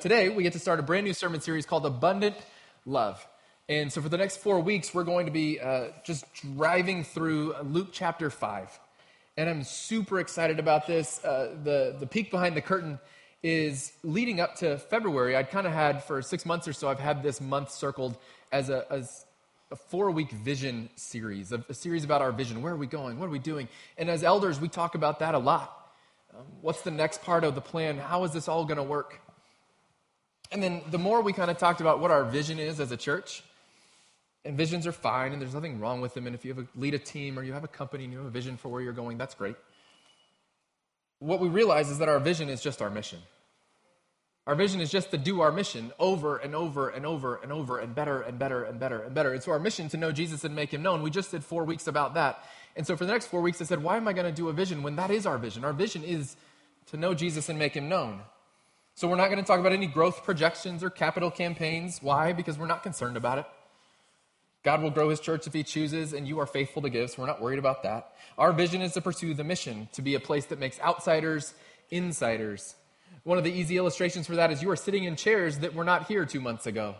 Today, we get to start a brand new sermon series called Abundant Love. And so, for the next four weeks, we're going to be uh, just driving through Luke chapter 5. And I'm super excited about this. Uh, the, the peek behind the curtain is leading up to February. I'd kind of had, for six months or so, I've had this month circled as a, as a four week vision series, a, a, series about our vision. Where are we going? What are we doing? And as elders, we talk about that a lot. Um, what's the next part of the plan? How is this all going to work? And then the more we kind of talked about what our vision is as a church, and visions are fine and there's nothing wrong with them. And if you have a, lead a team or you have a company and you have a vision for where you're going, that's great. What we realize is that our vision is just our mission. Our vision is just to do our mission over and over and over and over and better and better and better and better. It's our mission to know Jesus and make him known. We just did four weeks about that. And so for the next four weeks, I said, why am I going to do a vision when that is our vision? Our vision is to know Jesus and make him known. So we're not going to talk about any growth projections or capital campaigns. Why? Because we're not concerned about it. God will grow his church if he chooses, and you are faithful to give, so we're not worried about that. Our vision is to pursue the mission, to be a place that makes outsiders insiders. One of the easy illustrations for that is you are sitting in chairs that were not here two months ago.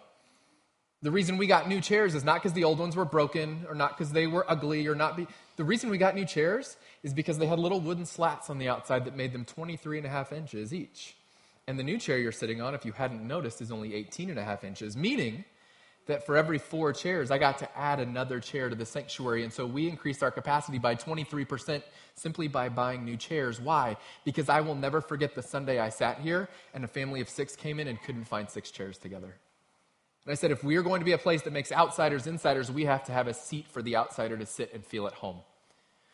The reason we got new chairs is not because the old ones were broken or not because they were ugly or not. Be- the reason we got new chairs is because they had little wooden slats on the outside that made them 23 and a half inches each. And the new chair you're sitting on, if you hadn't noticed, is only 18 and a half inches, meaning that for every four chairs, I got to add another chair to the sanctuary. And so we increased our capacity by 23% simply by buying new chairs. Why? Because I will never forget the Sunday I sat here and a family of six came in and couldn't find six chairs together. And I said, if we're going to be a place that makes outsiders insiders, we have to have a seat for the outsider to sit and feel at home.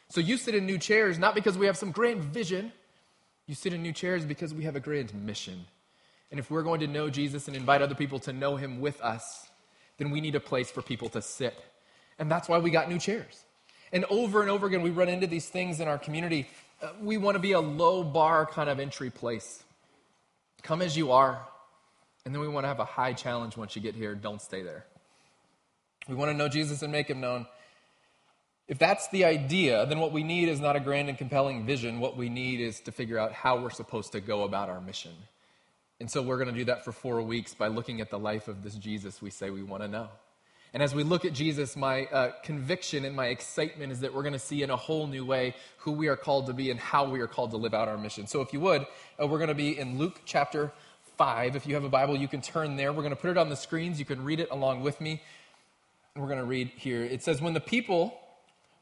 So you sit in new chairs, not because we have some grand vision you sit in new chairs because we have a grand mission. And if we're going to know Jesus and invite other people to know him with us, then we need a place for people to sit. And that's why we got new chairs. And over and over again, we run into these things in our community. Uh, we want to be a low bar kind of entry place. Come as you are. And then we want to have a high challenge once you get here. Don't stay there. We want to know Jesus and make him known. If that's the idea, then what we need is not a grand and compelling vision. What we need is to figure out how we're supposed to go about our mission. And so we're going to do that for four weeks by looking at the life of this Jesus we say we want to know. And as we look at Jesus, my uh, conviction and my excitement is that we're going to see in a whole new way who we are called to be and how we are called to live out our mission. So if you would, uh, we're going to be in Luke chapter 5. If you have a Bible, you can turn there. We're going to put it on the screens. You can read it along with me. We're going to read here. It says, When the people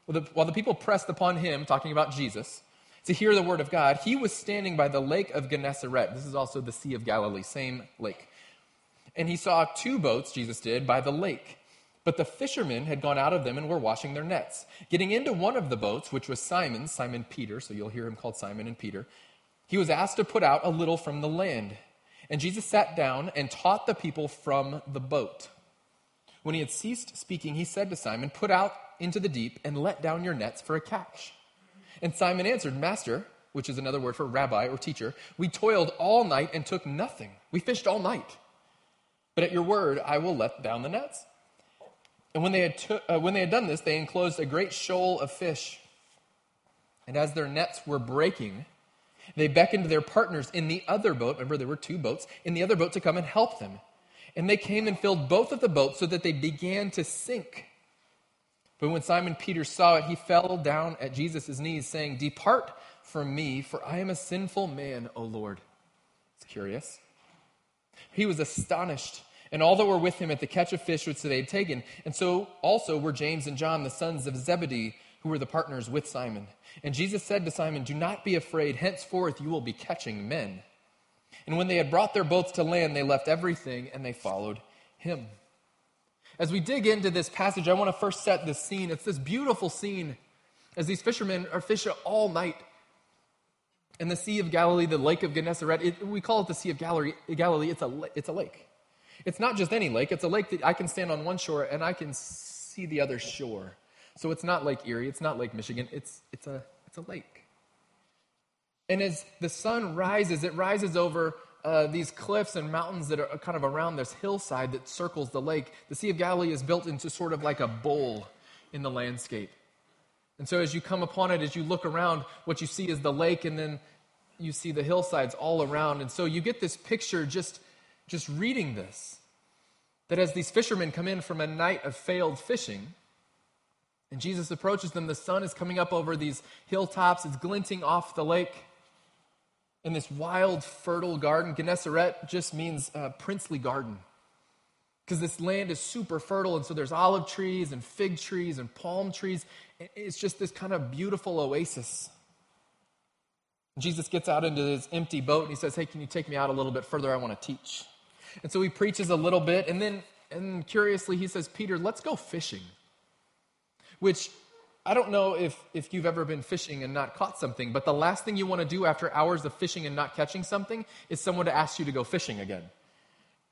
while the people pressed upon him, talking about Jesus, to hear the word of God, he was standing by the lake of Gennesaret. This is also the Sea of Galilee, same lake. And he saw two boats, Jesus did, by the lake. But the fishermen had gone out of them and were washing their nets. Getting into one of the boats, which was Simon, Simon Peter, so you'll hear him called Simon and Peter, he was asked to put out a little from the land. And Jesus sat down and taught the people from the boat. When he had ceased speaking, he said to Simon, Put out into the deep and let down your nets for a catch. And Simon answered, Master, which is another word for rabbi or teacher, we toiled all night and took nothing. We fished all night. But at your word, I will let down the nets. And when they had, to, uh, when they had done this, they enclosed a great shoal of fish. And as their nets were breaking, they beckoned their partners in the other boat. Remember, there were two boats, in the other boat to come and help them. And they came and filled both of the boats so that they began to sink. But when Simon Peter saw it, he fell down at Jesus' knees, saying, Depart from me, for I am a sinful man, O Lord. It's curious. He was astonished, and all that were with him at the catch of fish which they had taken. And so also were James and John, the sons of Zebedee, who were the partners with Simon. And Jesus said to Simon, Do not be afraid, henceforth you will be catching men. And when they had brought their boats to land, they left everything and they followed him. As we dig into this passage, I want to first set the scene. It's this beautiful scene as these fishermen are fishing all night in the Sea of Galilee, the Lake of Gennesaret. It, we call it the Sea of Galilee. Galilee. It's, a, it's a lake. It's not just any lake, it's a lake that I can stand on one shore and I can see the other shore. So it's not Lake Erie, it's not Lake Michigan, it's, it's, a, it's a lake. And as the sun rises, it rises over uh, these cliffs and mountains that are kind of around this hillside that circles the lake. The Sea of Galilee is built into sort of like a bowl in the landscape. And so as you come upon it, as you look around, what you see is the lake, and then you see the hillsides all around. And so you get this picture just just reading this that as these fishermen come in from a night of failed fishing, and Jesus approaches them, the sun is coming up over these hilltops, it's glinting off the lake. In this wild, fertile garden, Gennesaret just means uh, princely garden. Because this land is super fertile, and so there's olive trees and fig trees and palm trees. It's just this kind of beautiful oasis. Jesus gets out into this empty boat and he says, Hey, can you take me out a little bit further? I want to teach. And so he preaches a little bit, and then and curiously he says, Peter, let's go fishing. Which I don't know if, if you've ever been fishing and not caught something, but the last thing you want to do after hours of fishing and not catching something is someone to ask you to go fishing again.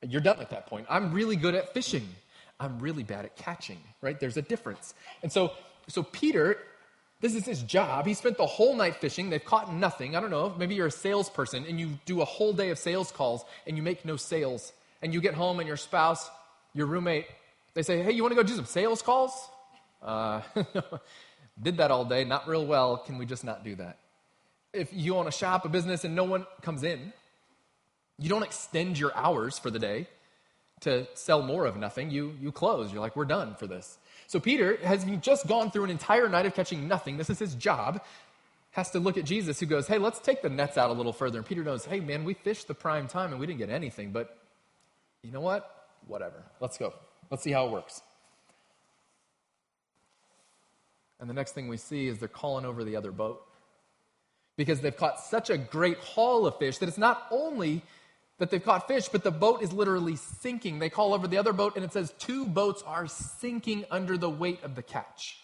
You're done at that point. I'm really good at fishing. I'm really bad at catching, right? There's a difference. And so, so Peter, this is his job. He spent the whole night fishing. They've caught nothing. I don't know. Maybe you're a salesperson and you do a whole day of sales calls and you make no sales. And you get home and your spouse, your roommate, they say, Hey, you want to go do some sales calls? Uh, did that all day, not real well. Can we just not do that? If you own a shop, a business, and no one comes in, you don't extend your hours for the day to sell more of nothing. You, you close. You're like, we're done for this. So Peter has just gone through an entire night of catching nothing. This is his job. Has to look at Jesus, who goes, Hey, let's take the nets out a little further. And Peter knows, Hey, man, we fished the prime time and we didn't get anything, but you know what? Whatever. Let's go. Let's see how it works. And the next thing we see is they're calling over the other boat because they've caught such a great haul of fish that it's not only that they've caught fish, but the boat is literally sinking. They call over the other boat and it says two boats are sinking under the weight of the catch.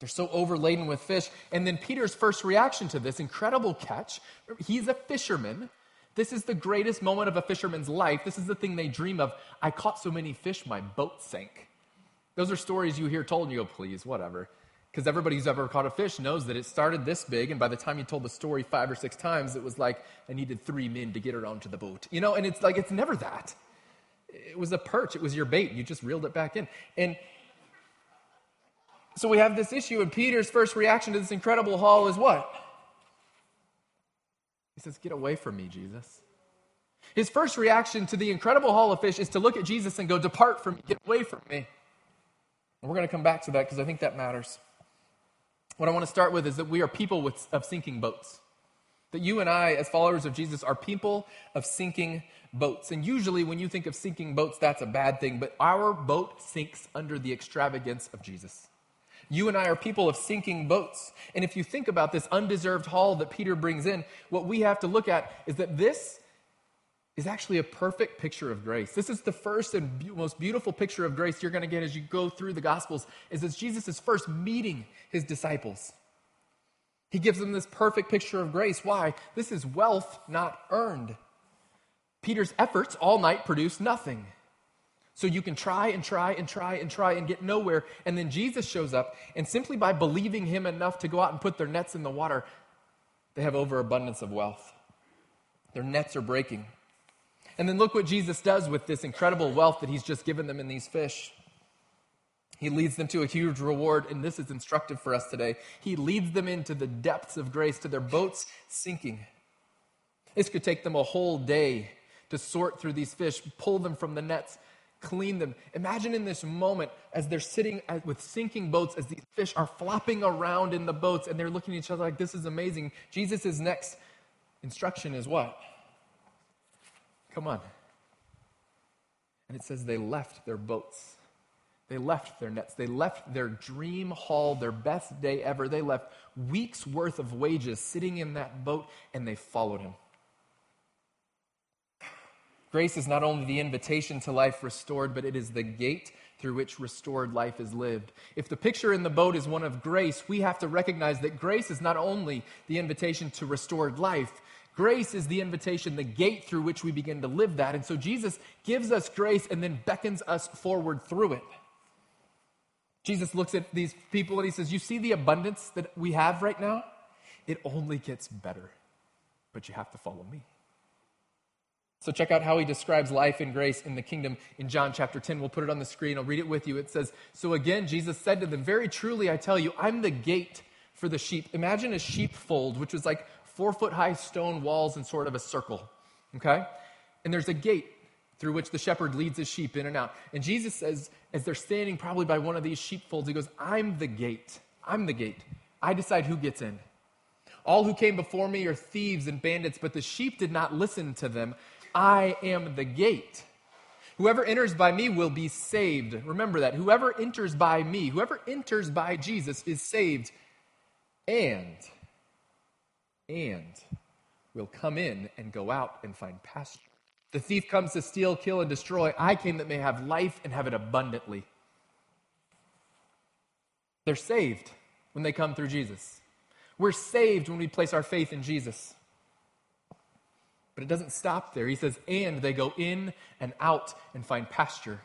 They're so overladen with fish. And then Peter's first reaction to this incredible catch he's a fisherman. This is the greatest moment of a fisherman's life. This is the thing they dream of. I caught so many fish, my boat sank. Those are stories you hear told, and you go, please, whatever. Because everybody who's ever caught a fish knows that it started this big, and by the time you told the story five or six times, it was like, I needed three men to get her onto the boat. You know, and it's like, it's never that. It was a perch, it was your bait. You just reeled it back in. And so we have this issue, and Peter's first reaction to this incredible haul is what? He says, Get away from me, Jesus. His first reaction to the incredible haul of fish is to look at Jesus and go, Depart from me, get away from me. And we're going to come back to that because I think that matters. What I want to start with is that we are people with, of sinking boats. That you and I, as followers of Jesus, are people of sinking boats. And usually, when you think of sinking boats, that's a bad thing, but our boat sinks under the extravagance of Jesus. You and I are people of sinking boats. And if you think about this undeserved haul that Peter brings in, what we have to look at is that this is actually a perfect picture of grace. This is the first and be- most beautiful picture of grace you're going to get as you go through the Gospels, is as Jesus is first meeting his disciples. He gives them this perfect picture of grace. Why? This is wealth not earned. Peter's efforts all night produce nothing. So you can try and try and try and try and get nowhere. And then Jesus shows up, and simply by believing him enough to go out and put their nets in the water, they have overabundance of wealth. Their nets are breaking. And then look what Jesus does with this incredible wealth that he's just given them in these fish. He leads them to a huge reward, and this is instructive for us today. He leads them into the depths of grace, to their boats sinking. This could take them a whole day to sort through these fish, pull them from the nets, clean them. Imagine in this moment as they're sitting with sinking boats, as these fish are flopping around in the boats, and they're looking at each other like, this is amazing. Jesus' next instruction is what? Come on. And it says they left their boats. They left their nets. They left their dream haul, their best day ever. They left weeks worth of wages sitting in that boat and they followed him. Grace is not only the invitation to life restored, but it is the gate through which restored life is lived. If the picture in the boat is one of grace, we have to recognize that grace is not only the invitation to restored life, Grace is the invitation, the gate through which we begin to live that. And so Jesus gives us grace and then beckons us forward through it. Jesus looks at these people and he says, You see the abundance that we have right now? It only gets better, but you have to follow me. So, check out how he describes life and grace in the kingdom in John chapter 10. We'll put it on the screen. I'll read it with you. It says, So again, Jesus said to them, Very truly, I tell you, I'm the gate for the sheep. Imagine a sheepfold, which was like four foot high stone walls in sort of a circle. Okay? And there's a gate through which the shepherd leads his sheep in and out. And Jesus says, as they're standing probably by one of these sheepfolds, he goes, I'm the gate. I'm the gate. I decide who gets in. All who came before me are thieves and bandits, but the sheep did not listen to them. I am the gate. Whoever enters by me will be saved. Remember that. Whoever enters by me, whoever enters by Jesus is saved and, and will come in and go out and find pasture. The thief comes to steal, kill, and destroy. I came that may have life and have it abundantly. They're saved when they come through Jesus. We're saved when we place our faith in Jesus. But it doesn't stop there. He says, and they go in and out and find pasture.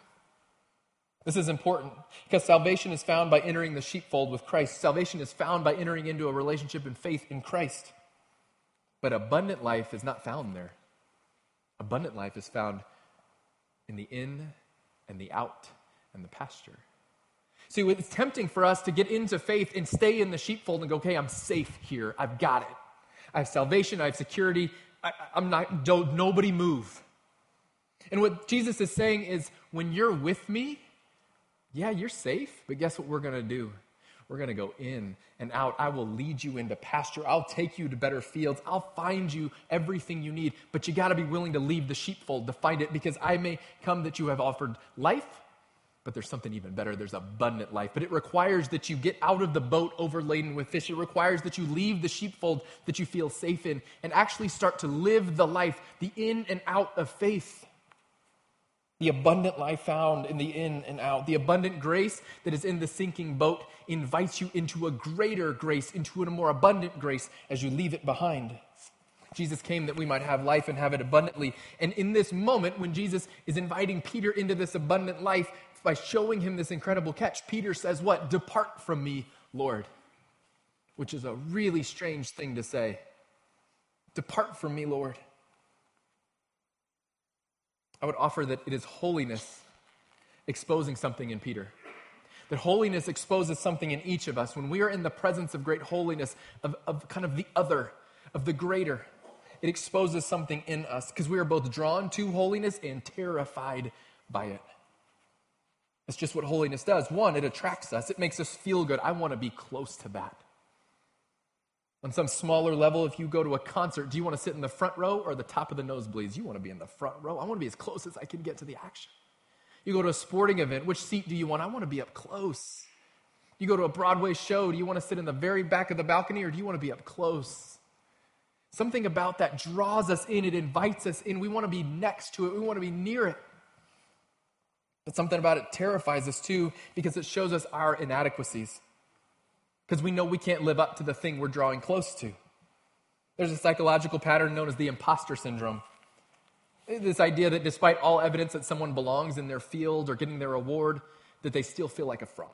This is important because salvation is found by entering the sheepfold with Christ. Salvation is found by entering into a relationship in faith in Christ. But abundant life is not found there. Abundant life is found in the in and the out and the pasture. See, it's tempting for us to get into faith and stay in the sheepfold and go, okay, I'm safe here. I've got it. I have salvation. I have security. I, am not, don't, nobody move. And what Jesus is saying is, when you're with me, yeah, you're safe, but guess what we're going to do? We're going to go in and out. I will lead you into pasture. I'll take you to better fields. I'll find you everything you need. But you got to be willing to leave the sheepfold to find it because I may come that you have offered life, but there's something even better. There's abundant life. But it requires that you get out of the boat overladen with fish. It requires that you leave the sheepfold that you feel safe in and actually start to live the life, the in and out of faith. The abundant life found in the in and out, the abundant grace that is in the sinking boat invites you into a greater grace, into a more abundant grace as you leave it behind. Jesus came that we might have life and have it abundantly. And in this moment, when Jesus is inviting Peter into this abundant life by showing him this incredible catch, Peter says, What? Depart from me, Lord. Which is a really strange thing to say. Depart from me, Lord. I would offer that it is holiness exposing something in Peter. That holiness exposes something in each of us. When we are in the presence of great holiness, of, of kind of the other, of the greater, it exposes something in us because we are both drawn to holiness and terrified by it. That's just what holiness does. One, it attracts us, it makes us feel good. I want to be close to that. On some smaller level, if you go to a concert, do you want to sit in the front row or the top of the nosebleeds? You want to be in the front row. I want to be as close as I can get to the action. You go to a sporting event, which seat do you want? I want to be up close. You go to a Broadway show, do you want to sit in the very back of the balcony or do you want to be up close? Something about that draws us in, it invites us in. We want to be next to it, we want to be near it. But something about it terrifies us too because it shows us our inadequacies because we know we can't live up to the thing we're drawing close to. There's a psychological pattern known as the imposter syndrome. This idea that despite all evidence that someone belongs in their field or getting their award, that they still feel like a fraud.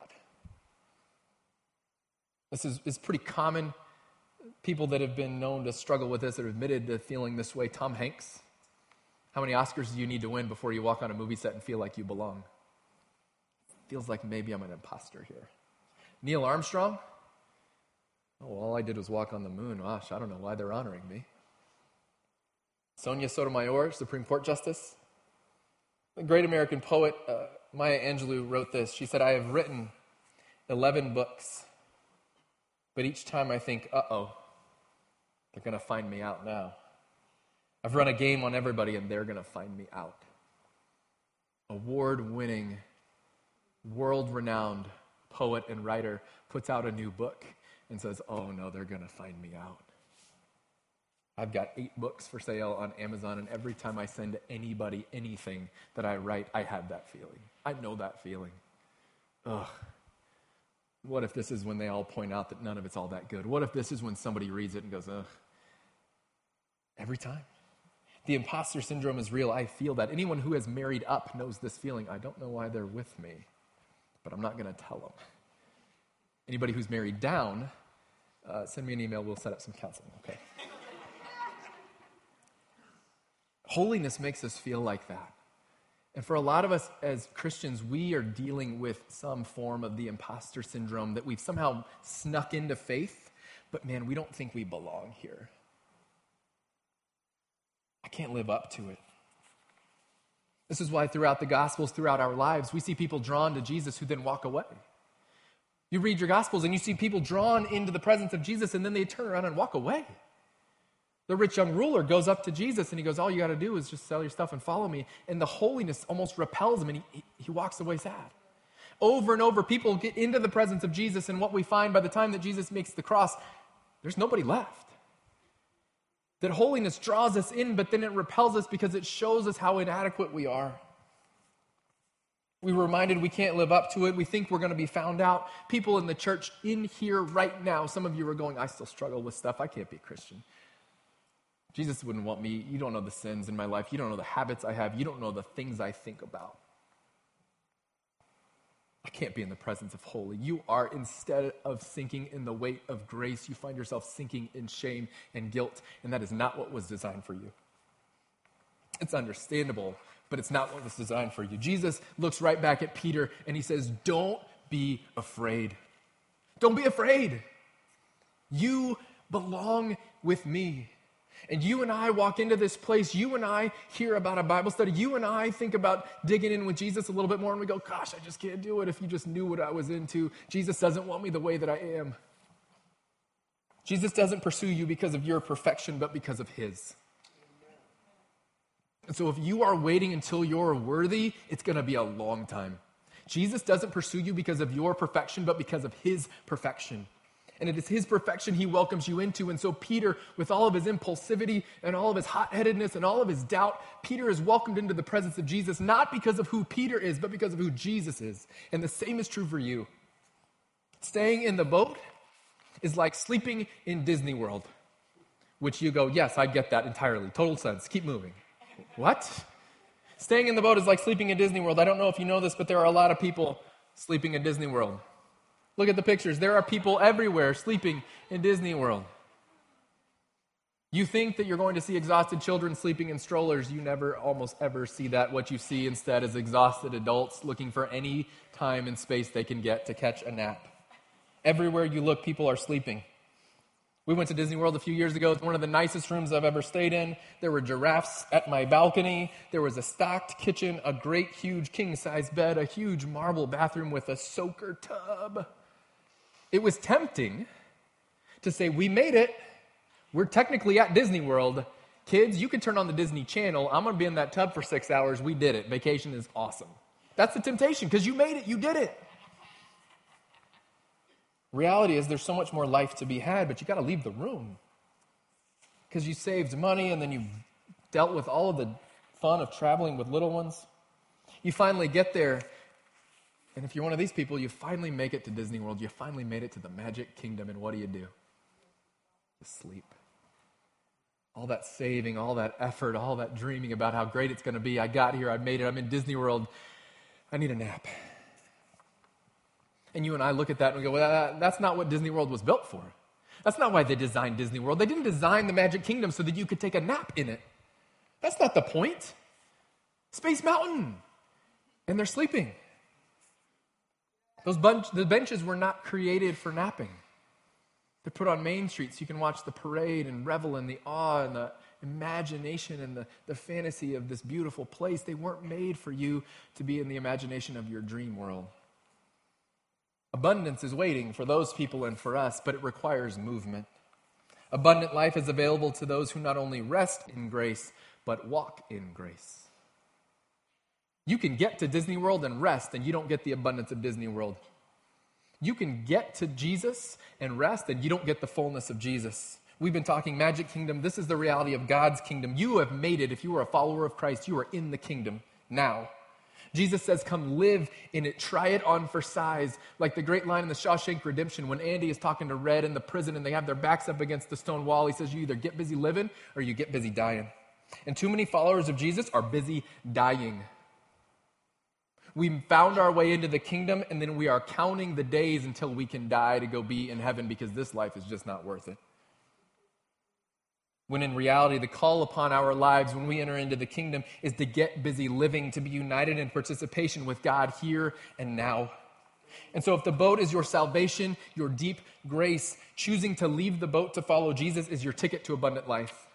This is, is pretty common. People that have been known to struggle with this are admitted to feeling this way. Tom Hanks. How many Oscars do you need to win before you walk on a movie set and feel like you belong? Feels like maybe I'm an imposter here. Neil Armstrong. Oh, all I did was walk on the moon. Gosh, I don't know why they're honoring me. Sonia Sotomayor, Supreme Court Justice. The great American poet uh, Maya Angelou wrote this. She said, I have written 11 books, but each time I think, uh oh, they're going to find me out now. I've run a game on everybody and they're going to find me out. Award winning, world renowned poet and writer puts out a new book and says, Oh no, they're going to find me out. I've got eight books for sale on Amazon, and every time I send anybody anything that I write, I have that feeling. I know that feeling. Ugh. What if this is when they all point out that none of it's all that good? What if this is when somebody reads it and goes, ugh? Every time. The imposter syndrome is real. I feel that. Anyone who has married up knows this feeling. I don't know why they're with me, but I'm not going to tell them. Anybody who's married down, uh, send me an email. We'll set up some counseling, okay? Holiness makes us feel like that. And for a lot of us as Christians, we are dealing with some form of the imposter syndrome that we've somehow snuck into faith, but man, we don't think we belong here. I can't live up to it. This is why throughout the Gospels, throughout our lives, we see people drawn to Jesus who then walk away. You read your Gospels and you see people drawn into the presence of Jesus and then they turn around and walk away. The rich young ruler goes up to Jesus and he goes, All you got to do is just sell your stuff and follow me. And the holiness almost repels him and he, he walks away sad. Over and over, people get into the presence of Jesus, and what we find by the time that Jesus makes the cross, there's nobody left. That holiness draws us in, but then it repels us because it shows us how inadequate we are. We were reminded we can't live up to it. We think we're going to be found out. People in the church in here right now, some of you are going, I still struggle with stuff. I can't be a Christian. Jesus wouldn't want me. You don't know the sins in my life. You don't know the habits I have. You don't know the things I think about. I can't be in the presence of holy. You are, instead of sinking in the weight of grace, you find yourself sinking in shame and guilt, and that is not what was designed for you. It's understandable, but it's not what was designed for you. Jesus looks right back at Peter and he says, Don't be afraid. Don't be afraid. You belong with me. And you and I walk into this place, you and I hear about a Bible study, you and I think about digging in with Jesus a little bit more, and we go, Gosh, I just can't do it if you just knew what I was into. Jesus doesn't want me the way that I am. Jesus doesn't pursue you because of your perfection, but because of His. And so if you are waiting until you're worthy, it's going to be a long time. Jesus doesn't pursue you because of your perfection, but because of His perfection and it is his perfection he welcomes you into. And so, Peter, with all of his impulsivity and all of his hot headedness and all of his doubt, Peter is welcomed into the presence of Jesus, not because of who Peter is, but because of who Jesus is. And the same is true for you. Staying in the boat is like sleeping in Disney World, which you go, yes, I get that entirely. Total sense. Keep moving. What? Staying in the boat is like sleeping in Disney World. I don't know if you know this, but there are a lot of people sleeping in Disney World. Look at the pictures. There are people everywhere sleeping in Disney World. You think that you're going to see exhausted children sleeping in strollers. You never, almost ever see that. What you see instead is exhausted adults looking for any time and space they can get to catch a nap. Everywhere you look, people are sleeping. We went to Disney World a few years ago. It's one of the nicest rooms I've ever stayed in. There were giraffes at my balcony. There was a stocked kitchen, a great huge king size bed, a huge marble bathroom with a soaker tub. It was tempting to say, We made it. We're technically at Disney World. Kids, you can turn on the Disney Channel. I'm going to be in that tub for six hours. We did it. Vacation is awesome. That's the temptation because you made it. You did it. Reality is there's so much more life to be had, but you got to leave the room because you saved money and then you dealt with all of the fun of traveling with little ones. You finally get there and if you're one of these people, you finally make it to Disney World, you finally made it to the Magic Kingdom, and what do you do? You sleep. All that saving, all that effort, all that dreaming about how great it's going to be. I got here, I made it, I'm in Disney World. I need a nap. And you and I look at that and we go, well, that's not what Disney World was built for. That's not why they designed Disney World. They didn't design the Magic Kingdom so that you could take a nap in it. That's not the point. Space Mountain. And they're sleeping. Those bunch, the benches were not created for napping. They're put on Main Street so you can watch the parade and revel in the awe and the imagination and the, the fantasy of this beautiful place. They weren't made for you to be in the imagination of your dream world. Abundance is waiting for those people and for us, but it requires movement. Abundant life is available to those who not only rest in grace, but walk in grace. You can get to Disney World and rest, and you don't get the abundance of Disney World. You can get to Jesus and rest, and you don't get the fullness of Jesus. We've been talking Magic Kingdom. This is the reality of God's kingdom. You have made it. If you are a follower of Christ, you are in the kingdom now. Jesus says, Come live in it. Try it on for size. Like the great line in the Shawshank Redemption when Andy is talking to Red in the prison and they have their backs up against the stone wall. He says, You either get busy living or you get busy dying. And too many followers of Jesus are busy dying. We found our way into the kingdom, and then we are counting the days until we can die to go be in heaven because this life is just not worth it. When in reality, the call upon our lives when we enter into the kingdom is to get busy living, to be united in participation with God here and now. And so, if the boat is your salvation, your deep grace, choosing to leave the boat to follow Jesus is your ticket to abundant life.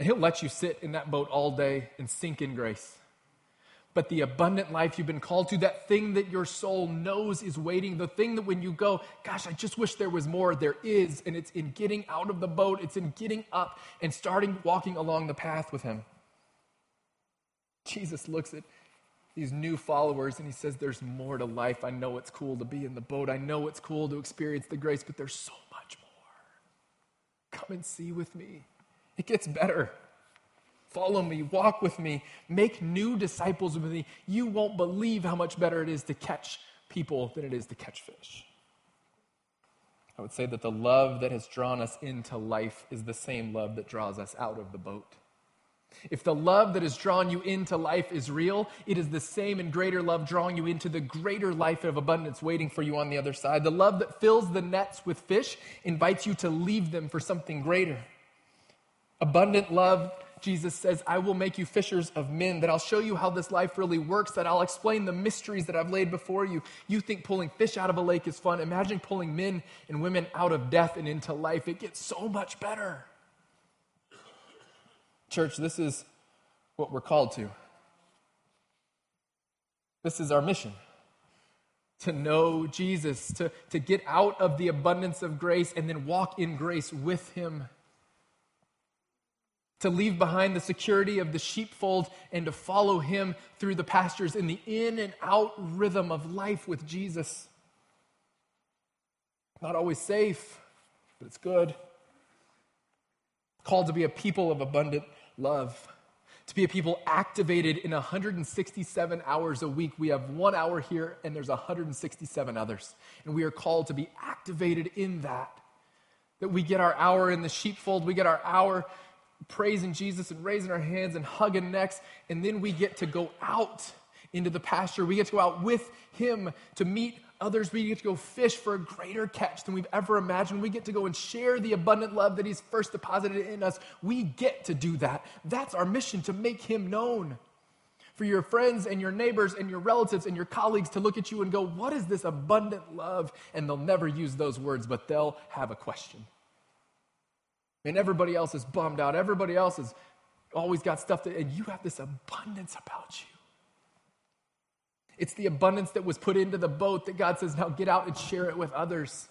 And He'll let you sit in that boat all day and sink in grace. But the abundant life you've been called to, that thing that your soul knows is waiting, the thing that when you go, gosh, I just wish there was more, there is. And it's in getting out of the boat, it's in getting up and starting walking along the path with Him. Jesus looks at these new followers and he says, There's more to life. I know it's cool to be in the boat. I know it's cool to experience the grace, but there's so much more. Come and see with me. It gets better. Follow me, walk with me, make new disciples with me. You won't believe how much better it is to catch people than it is to catch fish. I would say that the love that has drawn us into life is the same love that draws us out of the boat. If the love that has drawn you into life is real, it is the same and greater love drawing you into the greater life of abundance waiting for you on the other side. The love that fills the nets with fish invites you to leave them for something greater. Abundant love Jesus says, I will make you fishers of men, that I'll show you how this life really works, that I'll explain the mysteries that I've laid before you. You think pulling fish out of a lake is fun. Imagine pulling men and women out of death and into life. It gets so much better. Church, this is what we're called to. This is our mission to know Jesus, to, to get out of the abundance of grace and then walk in grace with Him to leave behind the security of the sheepfold and to follow him through the pastures in the in and out rhythm of life with Jesus. Not always safe, but it's good. Called to be a people of abundant love, to be a people activated in 167 hours a week. We have one hour here, and there's 167 others. And we are called to be activated in that. That we get our hour in the sheepfold, we get our hour praising Jesus and raising our hands and hugging necks. And then we get to go out into the pasture. We get to go out with Him to meet others. We get to go fish for a greater catch than we've ever imagined. We get to go and share the abundant love that He's first deposited in us. We get to do that. That's our mission to make Him known. For your friends and your neighbors and your relatives and your colleagues to look at you and go, What is this abundant love? And they'll never use those words, but they'll have a question. And everybody else is bummed out. Everybody else has always got stuff to, and you have this abundance about you. It's the abundance that was put into the boat that God says, now get out and share it with others.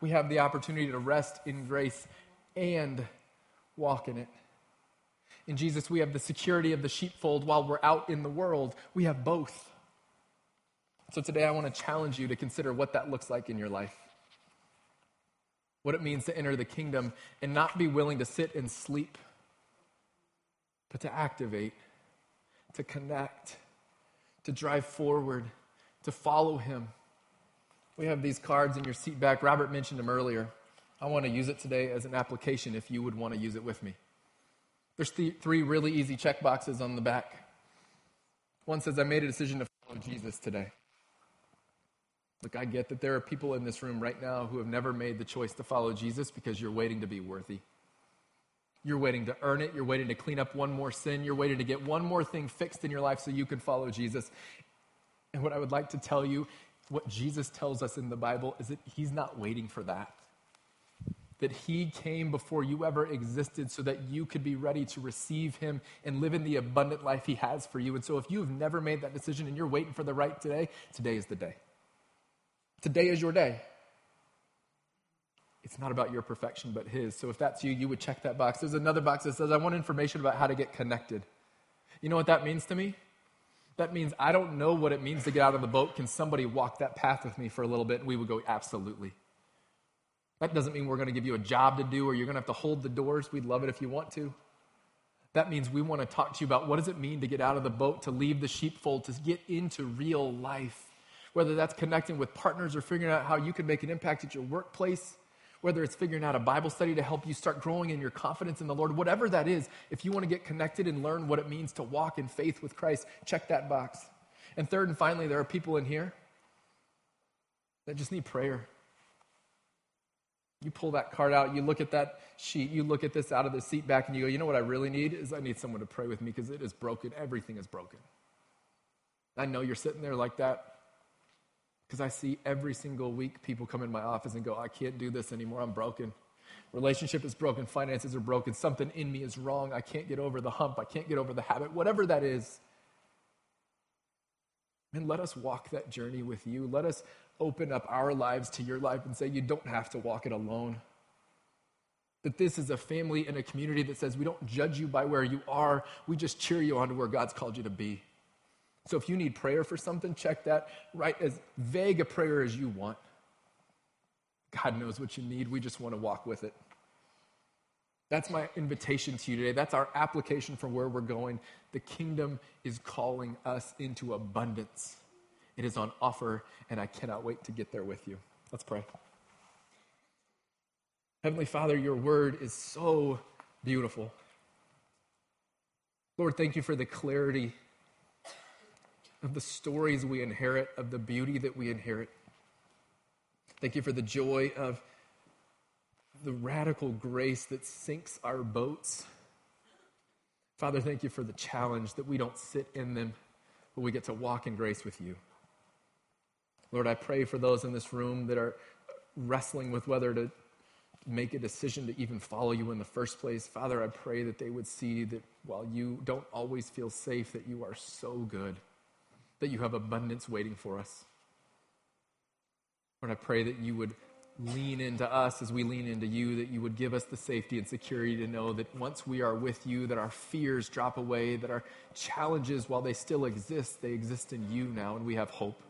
We have the opportunity to rest in grace and walk in it. In Jesus, we have the security of the sheepfold while we're out in the world. We have both. So today, I want to challenge you to consider what that looks like in your life what it means to enter the kingdom and not be willing to sit and sleep, but to activate, to connect, to drive forward, to follow Him. We have these cards in your seat back. Robert mentioned them earlier. I want to use it today as an application if you would want to use it with me. There's th- three really easy check boxes on the back. One says, I made a decision to follow Jesus today. Look, I get that there are people in this room right now who have never made the choice to follow Jesus because you're waiting to be worthy. You're waiting to earn it. You're waiting to clean up one more sin. You're waiting to get one more thing fixed in your life so you can follow Jesus. And what I would like to tell you, what Jesus tells us in the Bible, is that He's not waiting for that. That He came before you ever existed so that you could be ready to receive Him and live in the abundant life He has for you. And so if you've never made that decision and you're waiting for the right today, today is the day. Today is your day. It's not about your perfection, but His. So if that's you, you would check that box. There's another box that says, I want information about how to get connected. You know what that means to me? That means I don't know what it means to get out of the boat. Can somebody walk that path with me for a little bit? And we would go, absolutely. That doesn't mean we're going to give you a job to do or you're going to have to hold the doors. We'd love it if you want to. That means we want to talk to you about what does it mean to get out of the boat, to leave the sheepfold, to get into real life whether that's connecting with partners or figuring out how you can make an impact at your workplace, whether it's figuring out a Bible study to help you start growing in your confidence in the Lord, whatever that is, if you want to get connected and learn what it means to walk in faith with Christ, check that box. And third and finally, there are people in here that just need prayer. You pull that card out, you look at that sheet, you look at this out of the seat back, and you go, you know what I really need is I need someone to pray with me because it is broken. Everything is broken. I know you're sitting there like that. Because I see every single week people come in my office and go, I can't do this anymore. I'm broken. relationship is broken, finances are broken, something in me is wrong, I can't get over the hump, I can't get over the habit, whatever that is. And let us walk that journey with you. Let us open up our lives to your life and say, you don't have to walk it alone. That this is a family and a community that says we don't judge you by where you are, we just cheer you on to where God's called you to be. So if you need prayer for something, check that. Write as vague a prayer as you want. God knows what you need. We just want to walk with it. That's my invitation to you today. That's our application for where we're going. The kingdom is calling us into abundance. It is on offer, and I cannot wait to get there with you. Let's pray. Heavenly Father, your word is so beautiful. Lord, thank you for the clarity of the stories we inherit, of the beauty that we inherit. Thank you for the joy of the radical grace that sinks our boats. Father, thank you for the challenge that we don't sit in them, but we get to walk in grace with you. Lord, I pray for those in this room that are wrestling with whether to make a decision to even follow you in the first place. Father, I pray that they would see that while you don't always feel safe, that you are so good, that you have abundance waiting for us. Lord, I pray that you would lean into us as we lean into you, that you would give us the safety and security to know that once we are with you, that our fears drop away, that our challenges, while they still exist, they exist in you now, and we have hope.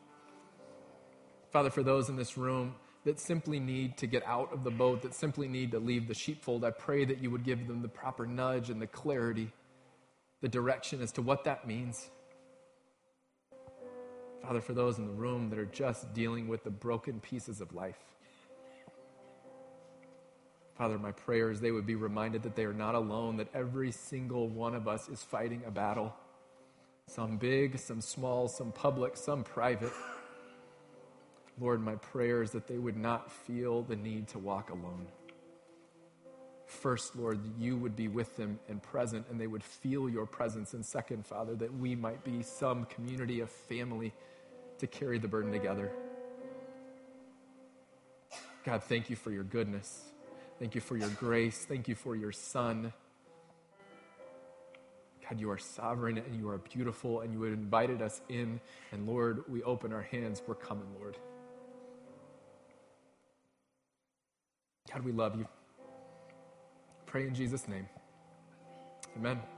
Father, for those in this room that simply need to get out of the boat, that simply need to leave the sheepfold, I pray that you would give them the proper nudge and the clarity, the direction as to what that means. Father, for those in the room that are just dealing with the broken pieces of life, Father, my prayer is they would be reminded that they are not alone, that every single one of us is fighting a battle. Some big, some small, some public, some private. Lord, my prayer is that they would not feel the need to walk alone. First, Lord, you would be with them and present, and they would feel your presence. And second, Father, that we might be some community of family to carry the burden together. God, thank you for your goodness. Thank you for your grace. Thank you for your Son. God, you are sovereign and you are beautiful, and you have invited us in. And Lord, we open our hands. We're coming, Lord. God, we love you. Pray in Jesus' name. Amen.